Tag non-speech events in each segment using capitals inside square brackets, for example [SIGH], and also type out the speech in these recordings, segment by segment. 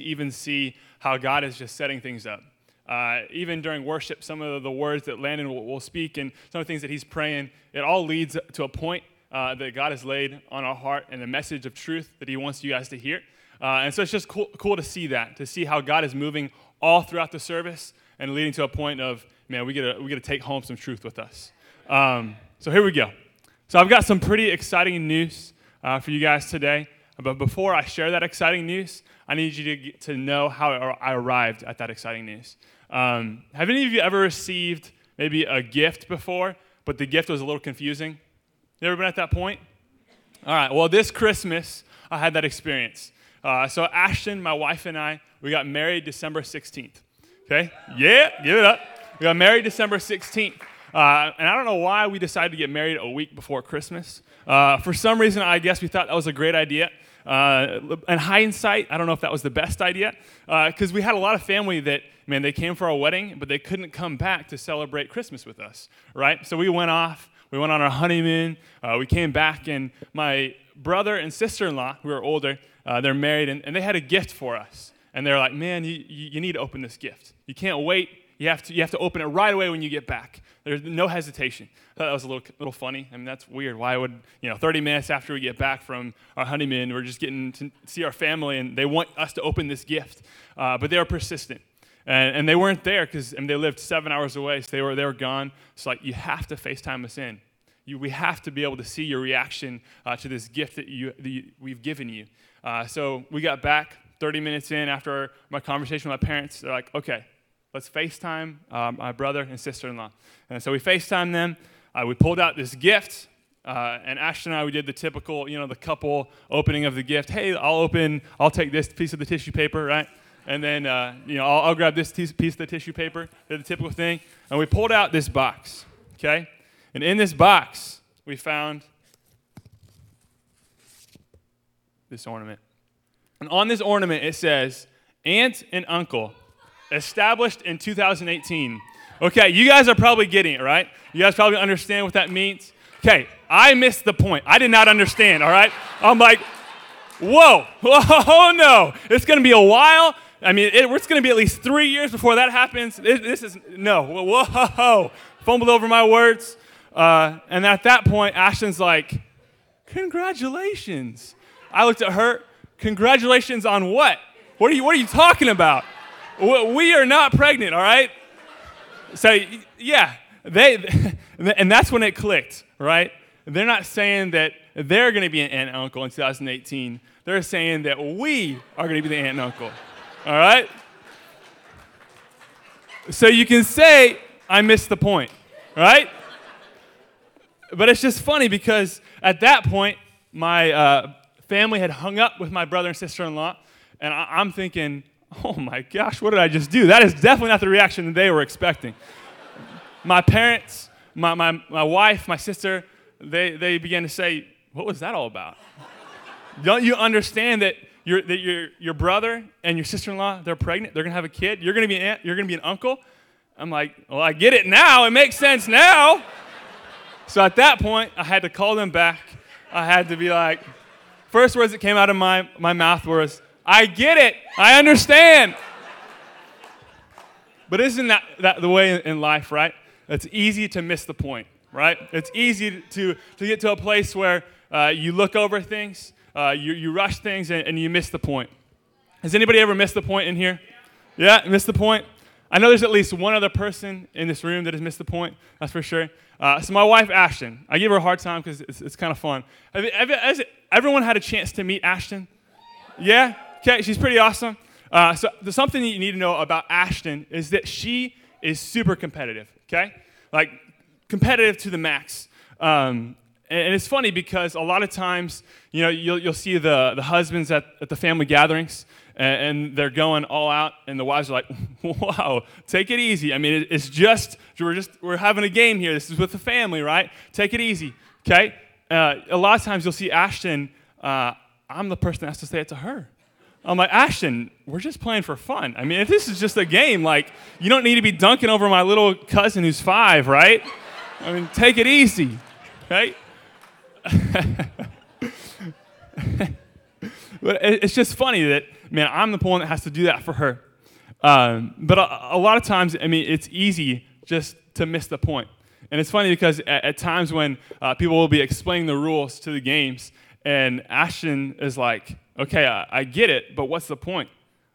even see how God is just setting things up. Uh, even during worship, some of the words that Landon will, will, speak and some of the things that he's praying, it all leads to a point uh, that God has laid on our heart and the message of truth that he wants you guys to hear. Uh, and so it's just cool, cool to see that, to see how God is moving all throughout the service and leading to a point of, man, we get to, we get to take home some truth with us. Um, so here we go. So I've got some pretty exciting news uh, for you guys today. But before I share that exciting news, I need you to, to know how I arrived at that exciting news. Um, have any of you ever received maybe a gift before, but the gift was a little confusing? You ever been at that point? All right, well, this Christmas, I had that experience. Uh, so, Ashton, my wife, and I, we got married December 16th. Okay? Yeah, give it up. We got married December 16th. Uh, and I don't know why we decided to get married a week before Christmas. Uh, for some reason, I guess we thought that was a great idea. Uh, in hindsight, I don't know if that was the best idea because uh, we had a lot of family that, man, they came for our wedding, but they couldn't come back to celebrate Christmas with us, right? So we went off, we went on our honeymoon, uh, we came back, and my brother and sister in law, who are older, uh, they're married, and, and, they had a gift for us. And they're like, man, you, you need to open this gift. You can't wait you have to, you have to open it right away when you get back. There's no hesitation. That was a little, little funny. I mean, that's weird. Why would, you know, 30 minutes after we get back from our honeymoon, we're just getting to see our family and they want us to open this gift. Uh, but they were persistent. And, and they weren't there because I mean, they lived seven hours away, so they were, they were gone. It's like, you have to FaceTime us in. You, we have to be able to see your reaction uh, to this gift that, you, that you, we've given you. Uh, so we got back 30 minutes in after my conversation with my parents. They're like, okay, let's FaceTime um, my brother and sister in law. And so we FaceTime them. Uh, we pulled out this gift. Uh, and Ashton and I, we did the typical, you know, the couple opening of the gift. Hey, I'll open, I'll take this piece of the tissue paper, right? And then, uh, you know, I'll, I'll, grab this piece of the tissue paper. The typical thing. And we pulled out this box, okay? And in this box, we found this ornament. And on this ornament, it says, Aunt and Uncle established in 2018. Okay, you guys are probably getting it, right? You guys probably understand what that means. Okay, I missed the point. I did not understand, all right? I'm like, whoa, [LAUGHS] oh no, it's gonna be a while. I mean, it, it's gonna be at least three years before that happens. This is, no, whoa, whoa, fumbled over my words. Uh, and at that point, Ashton's like, congratulations. I looked at her, congratulations on what? What are you, what are you talking about? We are not pregnant, all right? So, yeah, they, [LAUGHS] and that's when it clicked, right? They're not saying that they're going to be an aunt and uncle in 2018. They're saying that we are going to be the aunt and uncle, all right? So you can say, I missed the point, right? But it's just funny because at that point, my uh, family had hung up with my brother and sister in law, and I- I'm thinking, [LAUGHS] oh my gosh, what did I just do? That is definitely not the reaction that they were expecting. my parents, my, my, my wife, my sister, they, they began to say, what was that all about? Don't you understand that your, that your, your brother and your sister-in-law, they're pregnant, they're to have a kid, you're to be an aunt, you're to be an uncle? I'm like, well, I get it now. It makes sense now. so at that point, I had to call them back. I had to be like, first words that came out of my, my mouth was, I get it. I understand. But isn't that, that the way in life, right? It's easy to miss the point, right? It's easy to, to get to a place where uh, you look over things, uh, you, you rush things, and, and you miss the point. Has anybody ever missed the point in here? Yeah, missed the point? I know there's at least one other person in this room that has missed the point, that's for sure. Uh, so, my wife, Ashton, I give her a hard time because it's, it's kind of fun. Have, have, has everyone had a chance to meet Ashton? Yeah? Okay, she's pretty awesome. Uh, so something that you need to know about Ashton is that she is super competitive. Okay, like competitive to the max. Um, and, it's funny because a lot of times, you know, you'll, you'll see the, the husbands at, at the family gatherings, and, and they're going all out, and the wives are like, [LAUGHS] "Wow, take it easy." I mean, it, it's just we're just we're having a game here. This is with the family, right? Take it easy. Okay. Uh, a lot of times you'll see Ashton. Uh, I'm the person that has to say it to her. I'm like, Ashton, we're just playing for fun. I mean, if this is just a game, like, you don't need to be dunking over my little cousin who's five, right? I mean, take it easy, right? [LAUGHS] but it's just funny that man, I'm the one that has to do that for her. Um, but a, a, lot of times, I mean, it's easy just to miss the point. And it's funny because at, at times when uh, people will be explaining the rules to the games, and Ashton is like, okay, I, I get it, but what's the point?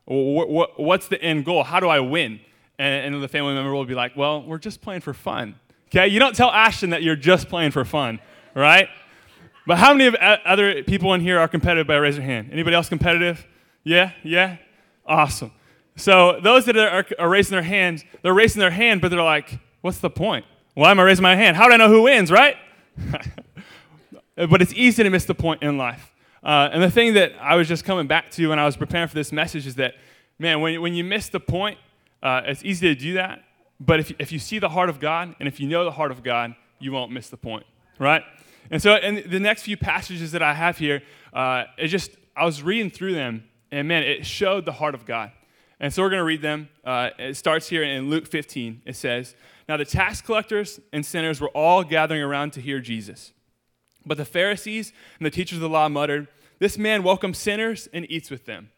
What, what, what's the end goal? How do I win? And, and the family member will be like, well, we're just playing for fun. Okay? You don't tell Ashton that you're just playing for fun, right? But how many of other people in here are competitive by raise your hand? Anybody else competitive? Yeah? Yeah? Awesome. So those that are, are, raising their hands, they're raising their hand, but they're like, what's the point? Why am I raising my hand? How do I know who wins, right? [LAUGHS] but it's easy to miss the point in life. Uh, and the thing that I was just coming back to when I was preparing for this message is that, man, when, when you miss the point, uh, it's easy to do that. But if, if you see the heart of God and if you know the heart of God, you won't miss the point, right? And so, in the next few passages that I have here, uh, it just, I was reading through them, and man, it showed the heart of God. And so, we're going to read them. Uh, it starts here in Luke 15. It says, Now the tax collectors and sinners were all gathering around to hear Jesus. But the Pharisees and the teachers of the law muttered, This man welcomes sinners and eats with them.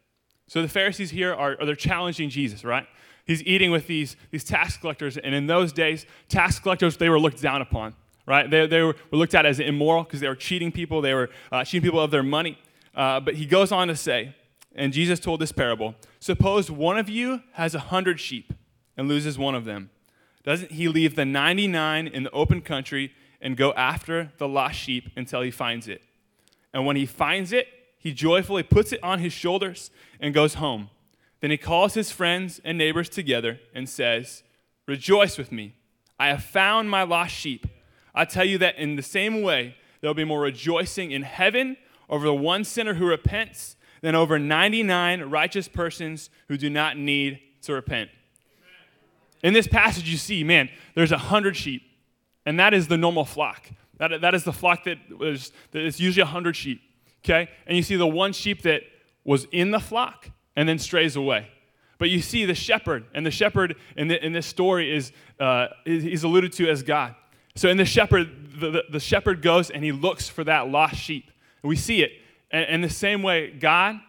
So, the Pharisees here are, they're challenging Jesus, right? He's eating with these, these tax collectors, and in those days, tax collectors, they were looked down upon right? They, they were looked at as immoral because they were cheating people, they were uh, cheating people of their money. Uh, but he goes on to say, and Jesus told this parable Suppose one of you has a hundred sheep and loses one of them. Doesn't he leave the 99 in the open country and go after the lost sheep until he finds it? And when he finds it, he joyfully puts it on his shoulders and goes home. Then he calls his friends and neighbors together and says, Rejoice with me. I have found my lost sheep. I tell you that in the same way, there will be more rejoicing in heaven over the one sinner who repents than over 99 righteous persons who do not need to repent. In this passage, you see, man, there's a hundred sheep, and that is the normal flock. That, that is the flock that is that is usually a hundred sheep. Okay? And you see the one sheep that was in the flock and then strays away. But you see the shepherd, and the shepherd in, the, in this story is uh, he's alluded to as God. So in the shepherd, the, the, the, shepherd goes and he looks for that lost sheep. And we see it. And the same way, God,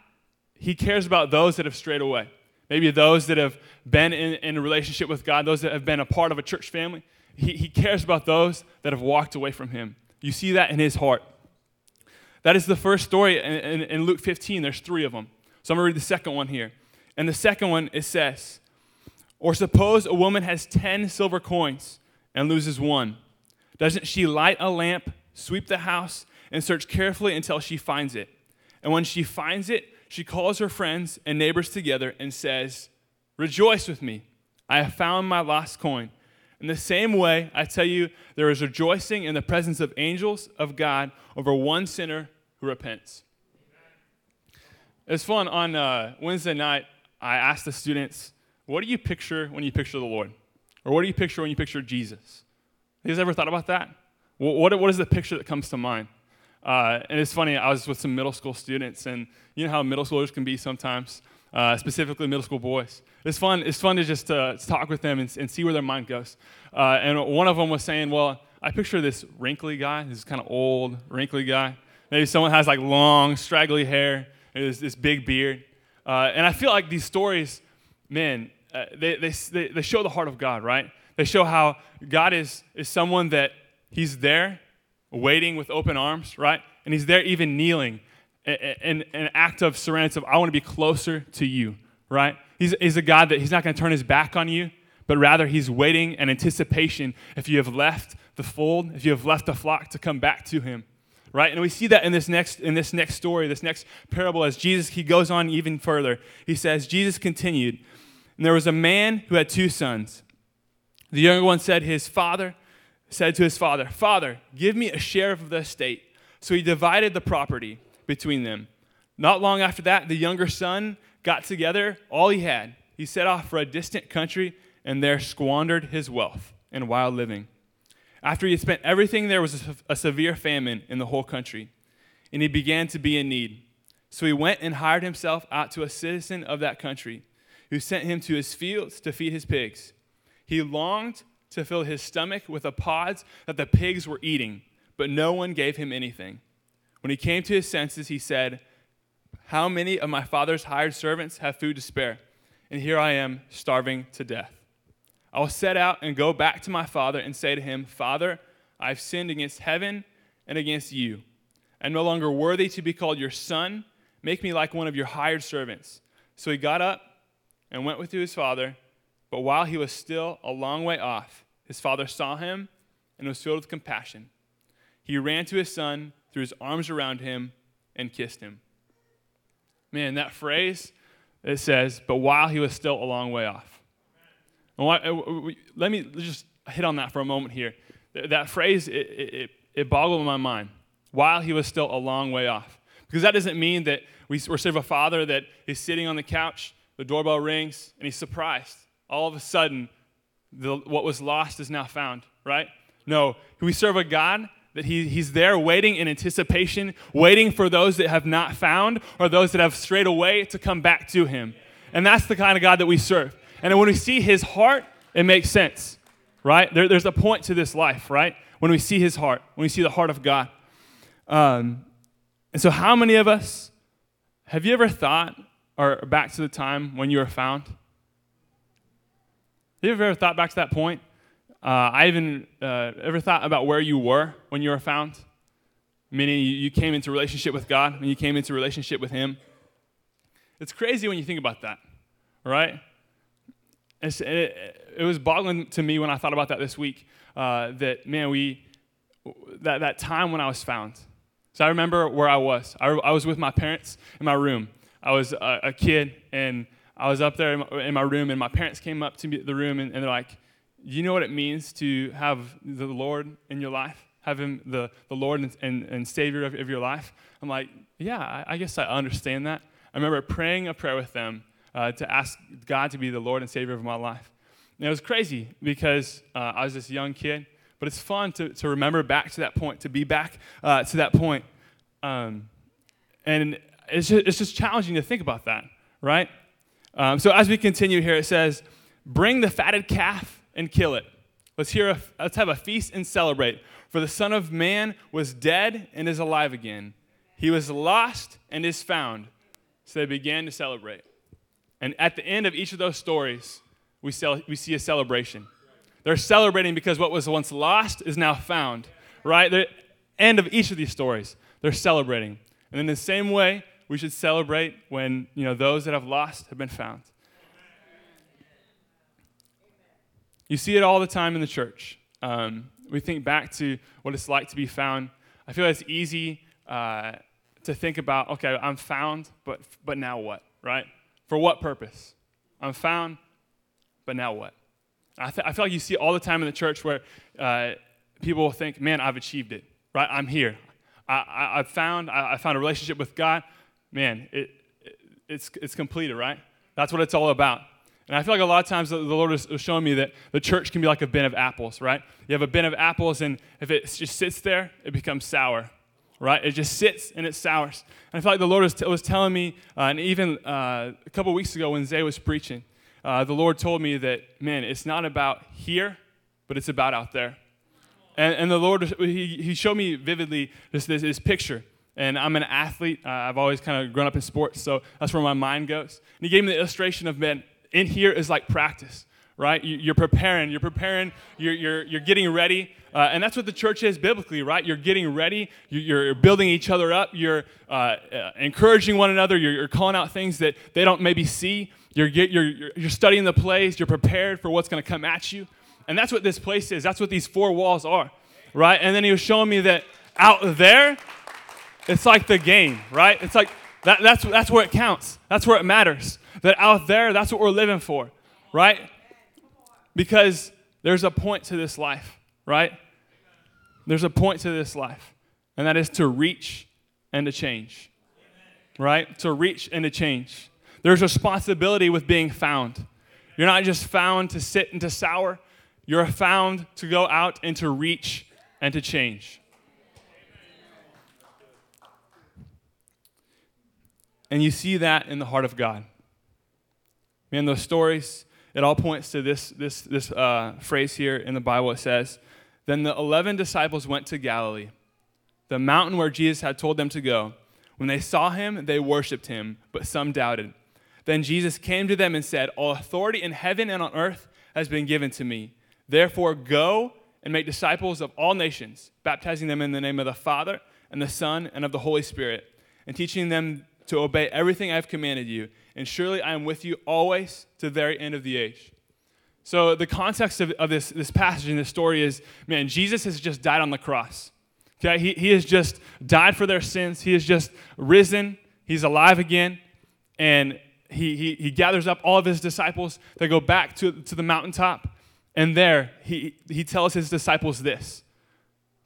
he cares about those that have strayed away. Maybe those that have been in, in a relationship with God, those that have been a part of a church family. He, he cares about those that have walked away from him. You see that in his heart. That is the first story in, in, in Luke 15. There's three of them. So I'm going to read the second one here. And the second one, it says, Or suppose a woman has 10 silver coins and loses one. Doesn't she light a lamp, sweep the house, and search carefully until she finds it? And when she finds it, she calls her friends and neighbors together and says, Rejoice with me. I have found my lost coin. In the same way, I tell you, there is rejoicing in the presence of angels of God over one sinner who repents. It's fun. On uh, Wednesday night, I asked the students, What do you picture when you picture the Lord? Or what do you picture when you picture Jesus? Have you guys ever thought about that? What, what is the picture that comes to mind? Uh, and it's funny, I was with some middle school students, and you know how middle schoolers can be sometimes, uh, specifically middle school boys. It's fun, it's fun to just uh, talk with them and, and, see where their mind goes. Uh, and one of them was saying, Well, I picture this wrinkly guy, this kind of old, wrinkly guy. Maybe someone has like long, straggly hair, this, this big beard. Uh, and I feel like these stories, man, uh, they, they, they show the heart of God, right? They show how God is, is someone that He's there waiting with open arms, right? And He's there even kneeling in an act of serenity of, I want to be closer to you, right? He's, he's a God that He's not going to turn His back on you, but rather He's waiting in anticipation if you have left the fold, if you have left the flock to come back to Him right and we see that in this next in this next story this next parable as jesus he goes on even further he says jesus continued and there was a man who had two sons the younger one said his father said to his father, "Father, give me a share of the estate." So he divided the property between them. Not long after that, the younger son got together all he had. He set off for a distant country and there squandered his wealth in wild living. After he had spent everything, there was a, a severe famine in the whole country, and he began to be in need. So he went and hired himself out to a citizen of that country, who sent him to his fields to feed his pigs. He longed to fill his stomach with the pods that the pigs were eating, but no one gave him anything. When he came to his senses, he said, How many of my father's hired servants have food to spare? And here I am, starving to death. I will set out and go back to my father and say to him, Father, I've sinned against heaven and against you. I'm no longer worthy to be called your son. Make me like one of your hired servants. So he got up and went with his father. But while he was still a long way off, his father saw him and was filled with compassion. He ran to his son, threw his arms around him, and kissed him. Man, that phrase, it says, but while he was still a long way off. Uh, let me just hit on that for a moment here. That phrase, it, it, it boggled my mind. While he was still a long way off. Because that doesn't mean that we serve a father that is sitting on the couch, the doorbell rings, and he's surprised. All of a sudden, the, what was lost is now found, right? No, we serve a God that he, he's there waiting in anticipation, waiting for those that have not found or those that have strayed away to come back to him. And that's the kind of God that we serve. And when we see his heart, it makes sense, right? There, there's a point to this life, right? When we see his heart, when we see the heart of God. Um, and so, how many of us have you ever thought, or back to the time when you were found? Have you ever thought back to that point? Uh, I even uh, ever thought about where you were when you were found? Meaning you came into relationship with God, when you came into relationship with Him. It's crazy when you think about that, right? It, it, was boggling to me when I thought about that this week. Uh, that man, we that that time when I was found. So I remember where I was. I, I was with my parents in my room. I was a, a kid, and I was up there in my, in my, room, and my parents came up to the room, and, and they're like, "You know what it means to have the Lord in your life, have Him the, the Lord and, and, and Savior of, of, your life?" I'm like, "Yeah, I, I guess I understand that." I remember praying a prayer with them uh, to ask God to be the Lord and Savior of my life. And it was crazy because uh, I was this young kid, but it's fun to, to remember back to that point, to be back uh, to that point. Um, and it's just, it's just challenging to think about that, right? Um, so as we continue here, it says, Bring the fatted calf and kill it. Let's, hear a, let's have a feast and celebrate. For the Son of Man was dead and is alive again. He was lost and is found. So they began to celebrate. And at the end of each of those stories, we, sell, we see a celebration. They're celebrating because what was once lost is now found, right? The end of each of these stories, they're celebrating. And in the same way, we should celebrate when you know, those that have lost have been found. You see it all the time in the church. Um, we think back to what it's like to be found. I feel it's easy uh, to think about, okay, I'm found, but, but now what, right? For what purpose? I'm found, but now what? I, th- I feel like you see all the time in the church where uh, people will think, man, I've achieved it, right? I'm here. I, have found, I, I, found a relationship with God. Man, it, it, it's, it's completed, right? That's what it's all about. And I feel like a lot of times the Lord is showing me that the church can be like a bin of apples, right? You have a bin of apples, and if it just sits there, it becomes sour, right? It just sits and it sours. And I feel like the Lord was, t- was telling me, uh, and even uh, a couple weeks ago when Zay was preaching, uh, the Lord told me that, man, it's not about here, but it's about out there. And, and the Lord, he, he showed me vividly this, this, this picture. And I'm an athlete. Uh, I've always kind of grown up in sports, so that's where my mind goes. And he gave me the illustration of, man, in here is like practice, right? You, are preparing, you're preparing, you're, you're, you're getting ready. Uh, and that's what the church is biblically, right? You're getting ready, you're, you're building each other up, you're uh, uh, encouraging one another, you're, you're calling out things that they don't maybe see. You're, get, you're, you're studying the plays, you're prepared for what's going to come at you. And that's what this place is. That's what these four walls are, right? And then he was showing me that out there, it's like the game, right? It's like that, that's, that's where it counts. That's where it matters. That out there, that's what we're living for, right? Because there's a point to this life, right? There's a point to this life, and that is to reach and to change, right? To reach and to change. There's responsibility with being found. You're not just found to sit and to sour, you're found to go out and to reach and to change. And you see that in the heart of God. Man, those stories, it all points to this, this, this uh, phrase here in the Bible. It says, Then the 11 disciples went to Galilee, the mountain where Jesus had told them to go. When they saw him, they worshiped him, but some doubted. Then Jesus came to them and said, All authority in heaven and on earth has been given to me. Therefore, go and make disciples of all nations, baptizing them in the name of the Father and the Son and of the Holy Spirit, and teaching them to obey everything I have commanded you. And surely I am with you always to the very end of the age. So, the context of, of this, this passage and this story is man, Jesus has just died on the cross. Okay? He, he has just died for their sins, he has just risen, he's alive again, and he, he, he gathers up all of his disciples. They go back to, to the mountaintop, and there he, he tells his disciples this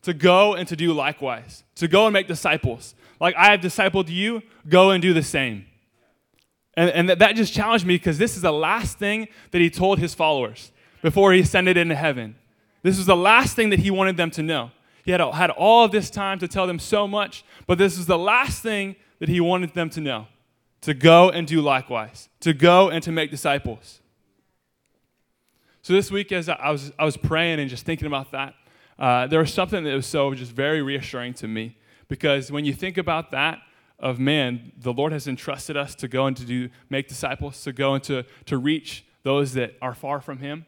to go and to do likewise, to go and make disciples. Like I have discipled you, go and do the same. And, and that, just challenged me because this is the last thing that he told his followers before he ascended into heaven. This was the last thing that he wanted them to know. He had, had all this time to tell them so much, but this is the last thing that he wanted them to know to go and do likewise, to go and to make disciples. So this week, as I was, I was praying and just thinking about that, uh, there was something that was so just very reassuring to me. Because when you think about that, of man, the Lord has entrusted us to go and to do make disciples, to go and to, to reach those that are far from Him.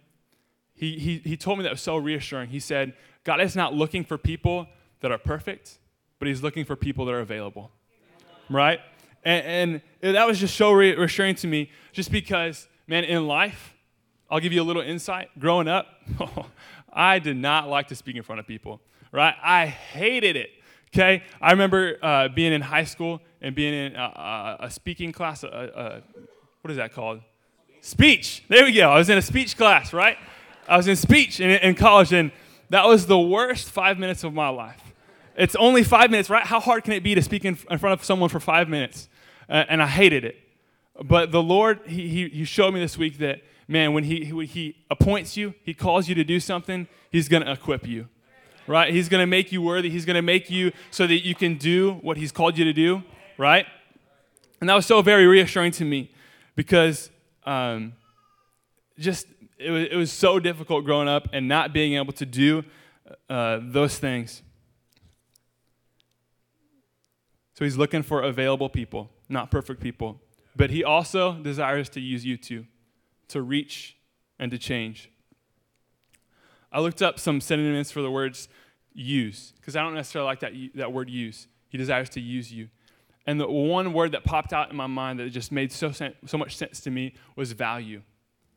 He, he, he told me that was so reassuring. He said, God is not looking for people that are perfect, but He's looking for people that are available. Right? And, and that was just so reassuring to me, just because, man, in life, I'll give you a little insight. Growing up, [LAUGHS] I did not like to speak in front of people, right? I hated it. Okay, I remember uh, being in high school and being in a, a, a speaking class. A, a, what is that called? Speech. There we go. I was in a speech class, right? I was in speech in, in college, and that was the worst five minutes of my life. It's only five minutes, right? How hard can it be to speak in, in front of someone for five minutes? Uh, and I hated it. But the Lord, he, he, he showed me this week that, man, when he, when he appoints you, He calls you to do something, He's going to equip you right? He's going to make you worthy. He's going to make you so that you can do what He's called you to do, right? And that was so very reassuring to me because um, just it was, it was so difficult growing up and not being able to do uh, those things. So He's looking for available people, not perfect people. But He also desires to use you too, to reach and to change. I looked up some synonyms for the words use, because I don't necessarily like that, that word use. He desires to use you. And the one word that popped out in my mind that just made so, so much sense to me was value.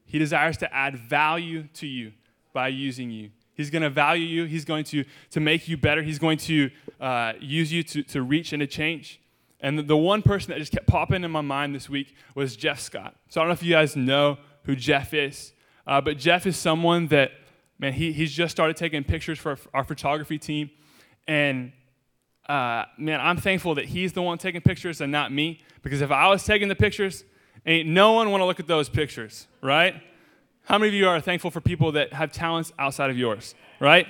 He desires to add value to you by using you. He's going to value you. He's going to, to make you better. He's going to uh, use you to, to reach and to change. And the, the one person that just kept popping in my mind this week was Jeff Scott. So I don't know if you guys know who Jeff is, uh, but Jeff is someone that man, he, he's just started taking pictures for our photography team. And uh, man, I'm thankful that he's the one taking pictures and not me. Because if I was taking the pictures, ain't no one want to look at those pictures, right? How many of you are thankful for people that have talents outside of yours, right?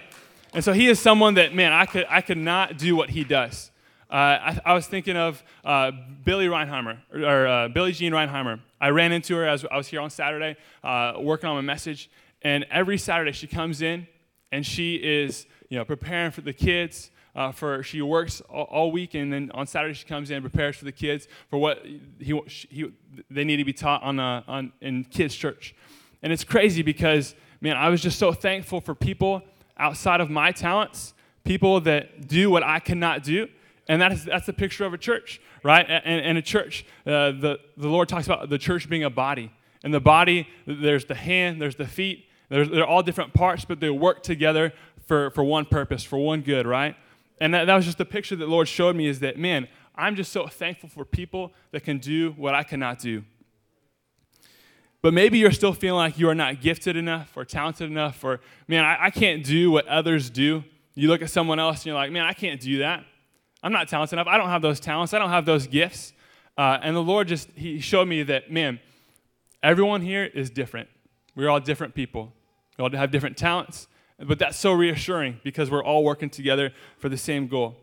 And so he is someone that, man, I could, I could not do what he does. Uh, I, I, was thinking of uh, Billy Reinheimer, or uh, Billie Jean Reinheimer. I ran into her as I was here on Saturday uh, working on a message, and every Saturday she comes in and she is, you know, preparing for the kids. Uh, for she works all, all, week, and then on Saturday she comes in and prepares for the kids for what he, he they need to be taught on, uh, on in kids church. And it's crazy because man, I was just so thankful for people outside of my talents, people that do what I cannot do. And that is, that's the picture of a church, right? And, and a church, uh, the, the Lord talks about the church being a body. And the body, there's the hand, there's the feet, they're, they're all different parts, but they work together for, for one purpose, for one good, right? And that, that was just the picture that Lord showed me is that, man, I'm just so thankful for people that can do what I cannot do. But maybe you're still feeling like you are not gifted enough or talented enough, or, man, I, I can't do what others do. You look at someone else and you're like, man, I can't do that. I'm not talented enough. I don't have those talents. I don't have those gifts. Uh, and the Lord just, He showed me that, man, everyone here is different. We're all different people. We all have different talents, but that's so reassuring because we're all working together for the same goal.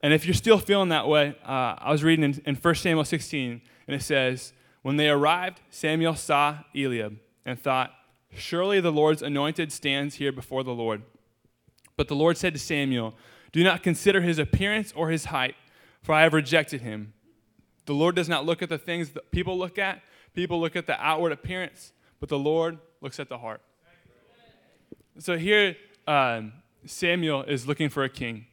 And if you're still feeling that way, uh, I was reading in, in 1 Samuel 16, and it says, When they arrived, Samuel saw Eliab and thought, Surely the Lord's anointed stands here before the Lord. But the Lord said to Samuel, Do not consider his appearance or his height, for I have rejected him. The Lord does not look at the things that people look at. People look at the outward appearance, but the Lord looks at the heart. So here, um, Samuel is looking for a king.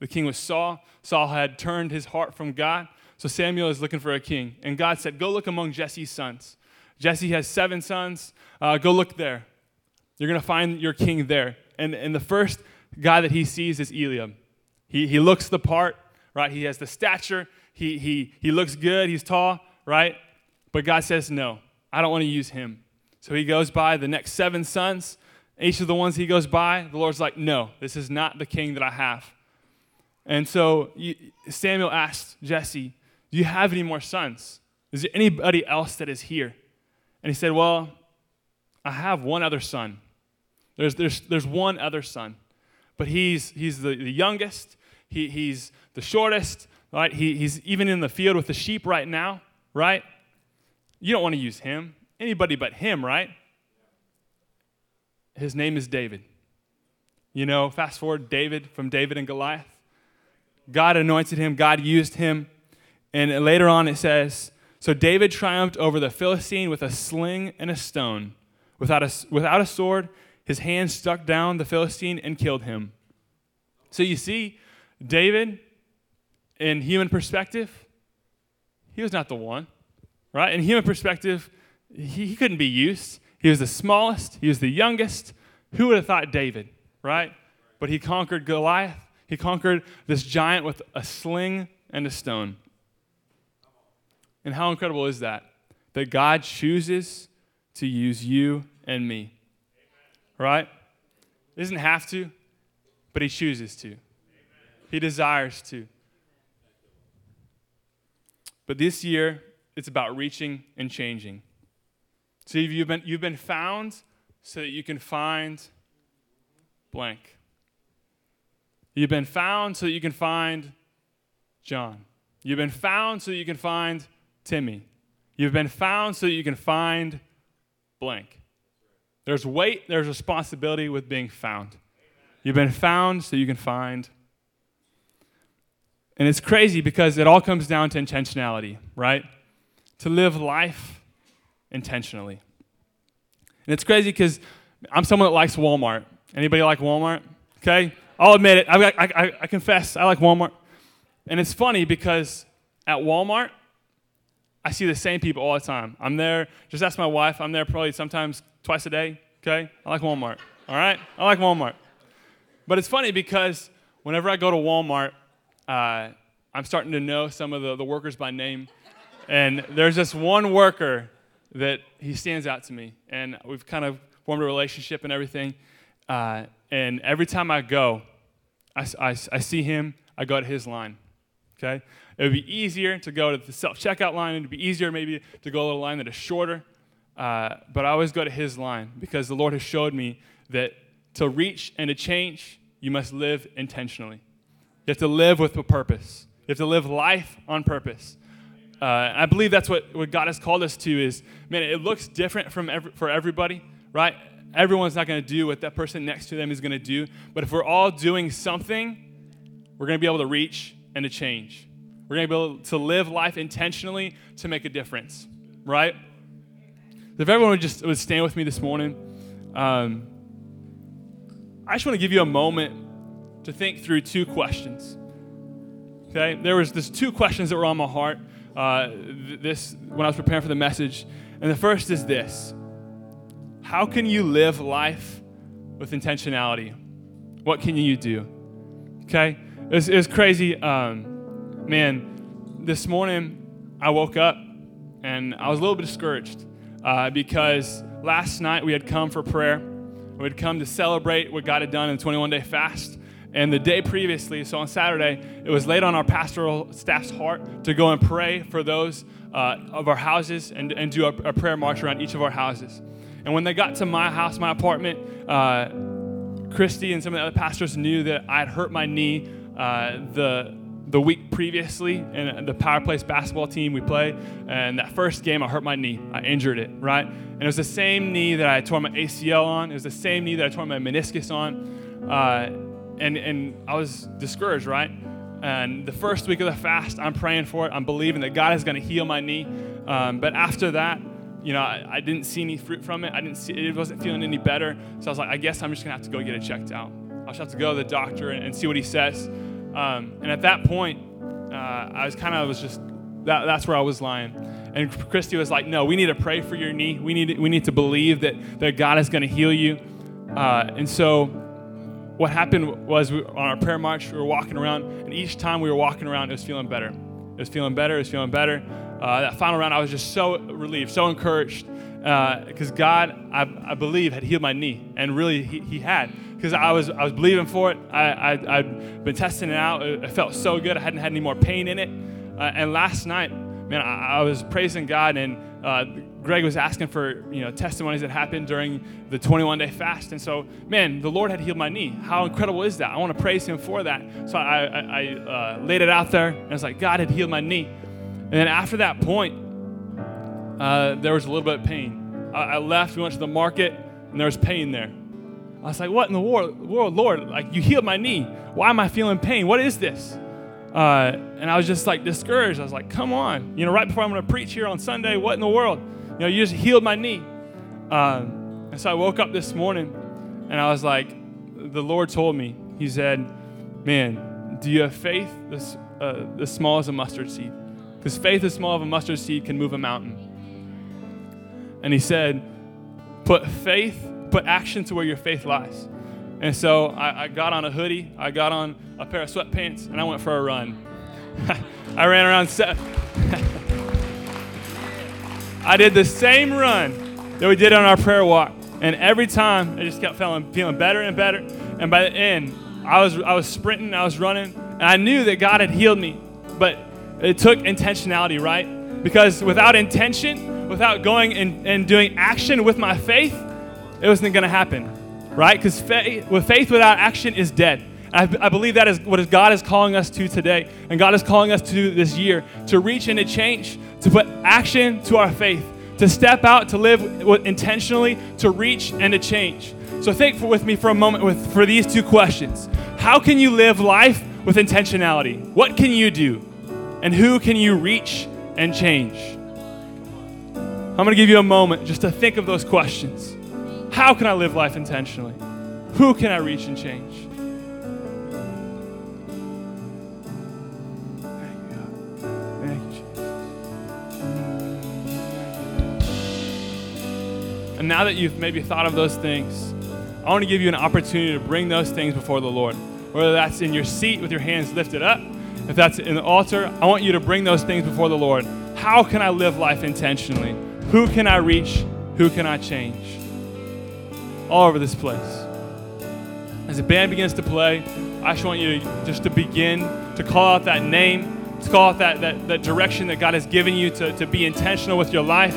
The king was Saul. Saul had turned his heart from God. So Samuel is looking for a king. And God said, Go look among Jesse's sons. Jesse has seven sons. Uh, go look there. You're going to find your king there. And, and the first guy that he sees is Eliab. He, he looks the part, right? He has the stature. He, he, he looks good. He's tall, right? But God says, No, I don't want to use him. So he goes by the next seven sons. Each of the ones he goes by, the Lord's like, No, this is not the king that I have. And so Samuel asked Jesse, Do you have any more sons? Is there anybody else that is here? And he said, Well, I have one other son. There's, there's, there's one other son, but he's, he's the, the youngest, he, he's the shortest, right? He, he's even in the field with the sheep right now, right? You don't want to use him. Anybody but him, right? His name is David. You know, fast forward David from David and Goliath. God anointed him, God used him. And later on it says, So David triumphed over the Philistine with a sling and a stone. Without a, without a sword, his hand struck down the Philistine and killed him. So you see, David, in human perspective, he was not the one, right? In human perspective, he, he couldn't be used. He was the smallest, he was the youngest. Who would have thought David, right? But he conquered Goliath. He conquered this giant with a sling and a stone. And how incredible is that? That God chooses to use you and me. Right? He doesn't have to, but He chooses to. He desires to. But this year, it's about reaching and changing. See, you've been, you've been found so that you can find blank. You've been found so that you can find John. You've been found so that you can find Timmy. You've been found so that you can find blank. There's weight, there's responsibility with being found. You've been found so you can find. And it's crazy because it all comes down to intentionality, right? To live life intentionally. And it's crazy because I'm someone that likes Walmart. Anybody like Walmart? Okay? I'll admit it. I, I, I confess, I like Walmart. And it's funny because at Walmart, I see the same people all the time. I'm there, just ask my wife, I'm there probably sometimes twice a day, okay? I like Walmart, all right? I like Walmart. But it's funny because whenever I go to Walmart, uh, I'm starting to know some of the, the workers by name. And there's this one worker that he stands out to me. And we've kind of formed a relationship and everything. Uh, and every time I go, I, I, I see him, I go to his line. Okay? It would be easier to go to the self checkout line. It would be easier maybe to go to a line that is shorter. Uh, but I always go to his line because the Lord has showed me that to reach and to change, you must live intentionally. You have to live with a purpose. You have to live life on purpose. Uh, I believe that's what, what God has called us to is, man, it looks different from every, for everybody, right? everyone's not going to do what that person next to them is going to do. But if we're all doing something, we're going to be able to reach and to change. We're going to be able to live life intentionally to make a difference, right? If everyone would just would stand with me this morning, um, I just want to give you a moment to think through two questions. Okay, there was this two questions that were on my heart. Uh, this when I was preparing for the message, and the first is this: how can you live life with intentionality? What can you do? Okay? It was, it was crazy. Um, man, this morning I woke up and I was a little bit discouraged uh, because last night we had come for prayer. We had come to celebrate what God had done in the 21 day fast. And the day previously, so on Saturday, it was laid on our pastoral staff's heart to go and pray for those uh, of our houses and, and do a, a prayer march around each of our houses. And when they got to my house, my apartment, uh, Christy and some of the other pastors knew that I had hurt my knee uh, the the week previously in the Power Place basketball team we play. And that first game, I hurt my knee. I injured it, right? And it was the same knee that I tore my ACL on. It was the same knee that I tore my meniscus on. Uh, and, and I was discouraged, right? and the first week of the fast, I'm praying for it. I'm believing that God is going to heal my knee. Um, but after that, you know, I, I, didn't see any fruit from it. I didn't see it wasn't feeling any better. So I was like, I guess I'm just gonna have to go get it checked out. I'll just have to go to the doctor and, and see what he says. Um, and at that point, uh, I was kind of was just that, that's where I was lying. And Christy was like, No, we need to pray for your knee. We need we need to believe that that God is going to heal you. Uh, and so what happened was we, on our prayer march, we were walking around, and each time we were walking around, it was feeling better. It was feeling better. It was feeling better. Uh, that final round, I was just so relieved, so encouraged, because uh, God, I, I, believe, had healed my knee, and really, He, he had, because I was I was believing for it. I, I had been testing it out. It, it, felt so good. I hadn't had any more pain in it. Uh, and last night, man, I, I was praising God, and uh, Greg was asking for you know testimonies that happened during the 21 day fast, and so man, the Lord had healed my knee. How incredible is that? I want to praise Him for that. So I, I, I uh, laid it out there, and it's like God had healed my knee. And then after that point, uh, there was a little bit of pain. I, I, left. We went to the market, and there was pain there. I was like, "What in the world, world, Lord? Like you healed my knee. Why am I feeling pain? What is this?" Uh, and I was just like discouraged. I was like, come on. You know, right before I'm going to preach here on Sunday, what in the world? You know, you just healed my knee. Um, and so I woke up this morning and I was like, the Lord told me, He said, man, do you have faith this, uh, this small as a mustard seed? Because faith as small as a mustard seed can move a mountain. And He said, put faith, put action to where your faith lies. And so I, I, got on a hoodie, I got on a pair of sweatpants, and I went for a run. [LAUGHS] I ran around. Se- [LAUGHS] I did the same run that we did on our prayer walk, and every time I just kept feeling feeling better and better. And by the end, I was I was sprinting, I was running, and I knew that God had healed me, but it took intentionality, right? Because without intention, without going and, and doing action with my faith, it wasn't going to happen right? Because faith, with faith without action is dead. I, I, believe that is what God is calling us to today. And God is calling us to this year to reach and to change, to put action to our faith, to step out, to live intentionally, to reach and to change. So think for, with me for a moment with, for these two questions. How can you live life with intentionality? What can you do? And who can you reach and change? I'm going to give you a moment just to think of those questions. How can I live life intentionally? Who can I reach and change? And now that you've maybe thought of those things, I want to give you an opportunity to bring those things before the Lord. Whether that's in your seat with your hands lifted up, if that's in the altar, I want you to bring those things before the Lord. How can I live life intentionally? Who can I reach? Who can I change? all over this place. As the band begins to play, I just want you to just to begin to call out that name, to call out that, that, that direction that God has given you to, to be intentional with your life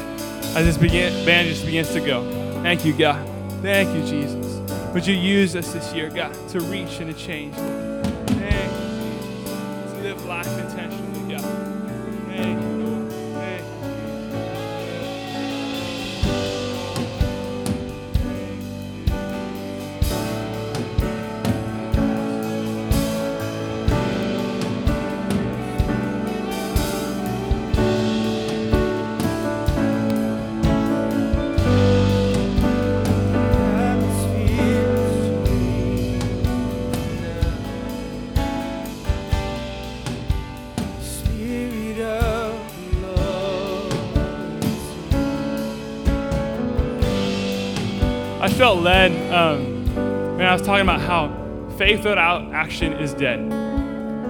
as this begin, band just begins to go. Thank you, God. Thank you, Jesus. Would you use us this year, God, to reach and to change? Thank you, Jesus. To live life felt led um, when I was talking about how faith without action is dead.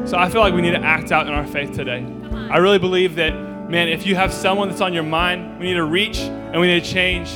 So I feel like we need to act out in our faith today. I really believe that, man, if you have someone that's on your mind, we need to reach and we need to change.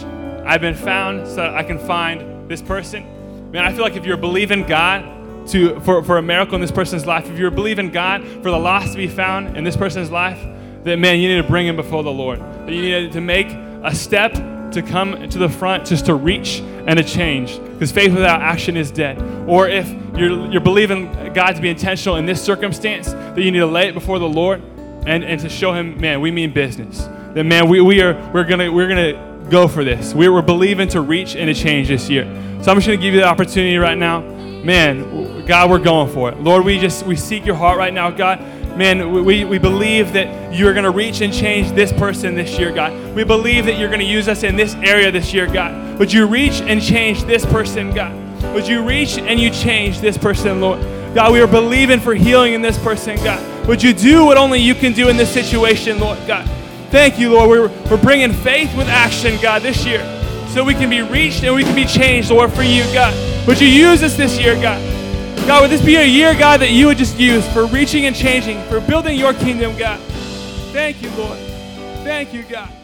I've been found so I can find this person. Man, I feel like if you're believing God to for, for a miracle in this person's life, if you're believing God for the lost to be found in this person's life, that man, you need to bring him before the Lord. That you need to make a step to come to the front just to reach and to change. Because faith without action is dead. Or if you're, you're believing god to be intentional in this circumstance that you need to lay it before the lord and, and to show him man we mean business. That man we, we are we're gonna we're gonna go for this. We're, we're believing to reach and to change this year. So i'm just gonna give you the opportunity right now. Man, God, we're going for it. Lord, we just we seek your heart right now, God. Man, we, we believe that you're going to reach and change this person this year, God. We believe that you're going to use us in this area this year, God. Would you reach and change this person, God? Would you reach and you change this person, Lord? God, we are believing for healing in this person, God. Would you do what only you can do in this situation, Lord, God? Thank you, Lord. We're, we're bringing faith with action, God, this year so we can be reached and we can be changed, Lord, for you, God. Would you use us this year, God? God, would this be a year, God, that you would just use for reaching and changing, for building your kingdom, God? Thank you, Lord. Thank you, God.